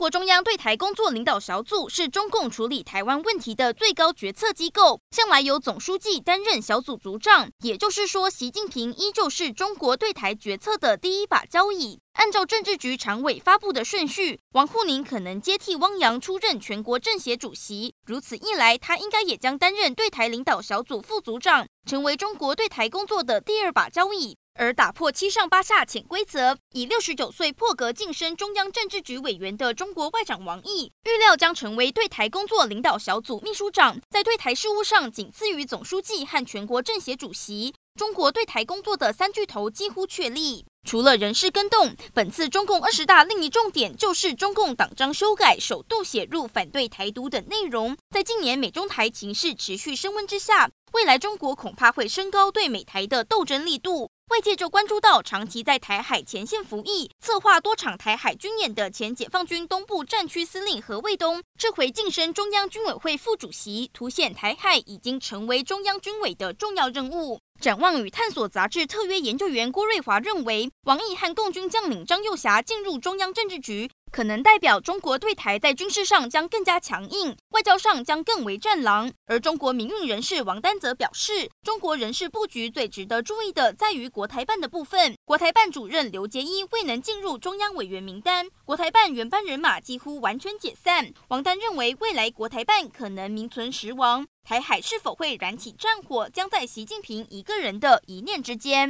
国中央对台工作领导小组是中共处理台湾问题的最高决策机构，向来由总书记担任小组组长。也就是说，习近平依旧是中国对台决策的第一把交椅。按照政治局常委发布的顺序，王沪宁可能接替汪洋出任全国政协主席。如此一来，他应该也将担任对台领导小组副组长，成为中国对台工作的第二把交椅。而打破七上八下潜规则，以六十九岁破格晋升中央政治局委员的中国外长王毅，预料将成为对台工作领导小组秘书长，在对台事务上仅次于总书记和全国政协主席。中国对台工作的三巨头几乎确立。除了人事更动，本次中共二十大另一重点就是中共党章修改，首度写入反对台独等内容。在近年美中台情势持续升温之下，未来中国恐怕会升高对美台的斗争力度。外界就关注到，长期在台海前线服役、策划多场台海军演的前解放军东部战区司令何卫东，这回晋升中央军委会副主席，凸显台海已经成为中央军委的重要任务。展望与探索杂志特约研究员郭瑞华认为，王毅和共军将领张幼侠进入中央政治局。可能代表中国对台在军事上将更加强硬，外交上将更为战狼。而中国民运人士王丹则表示，中国人事布局最值得注意的在于国台办的部分。国台办主任刘结一未能进入中央委员名单，国台办原班人马几乎完全解散。王丹认为，未来国台办可能名存实亡，台海是否会燃起战火，将在习近平一个人的一念之间。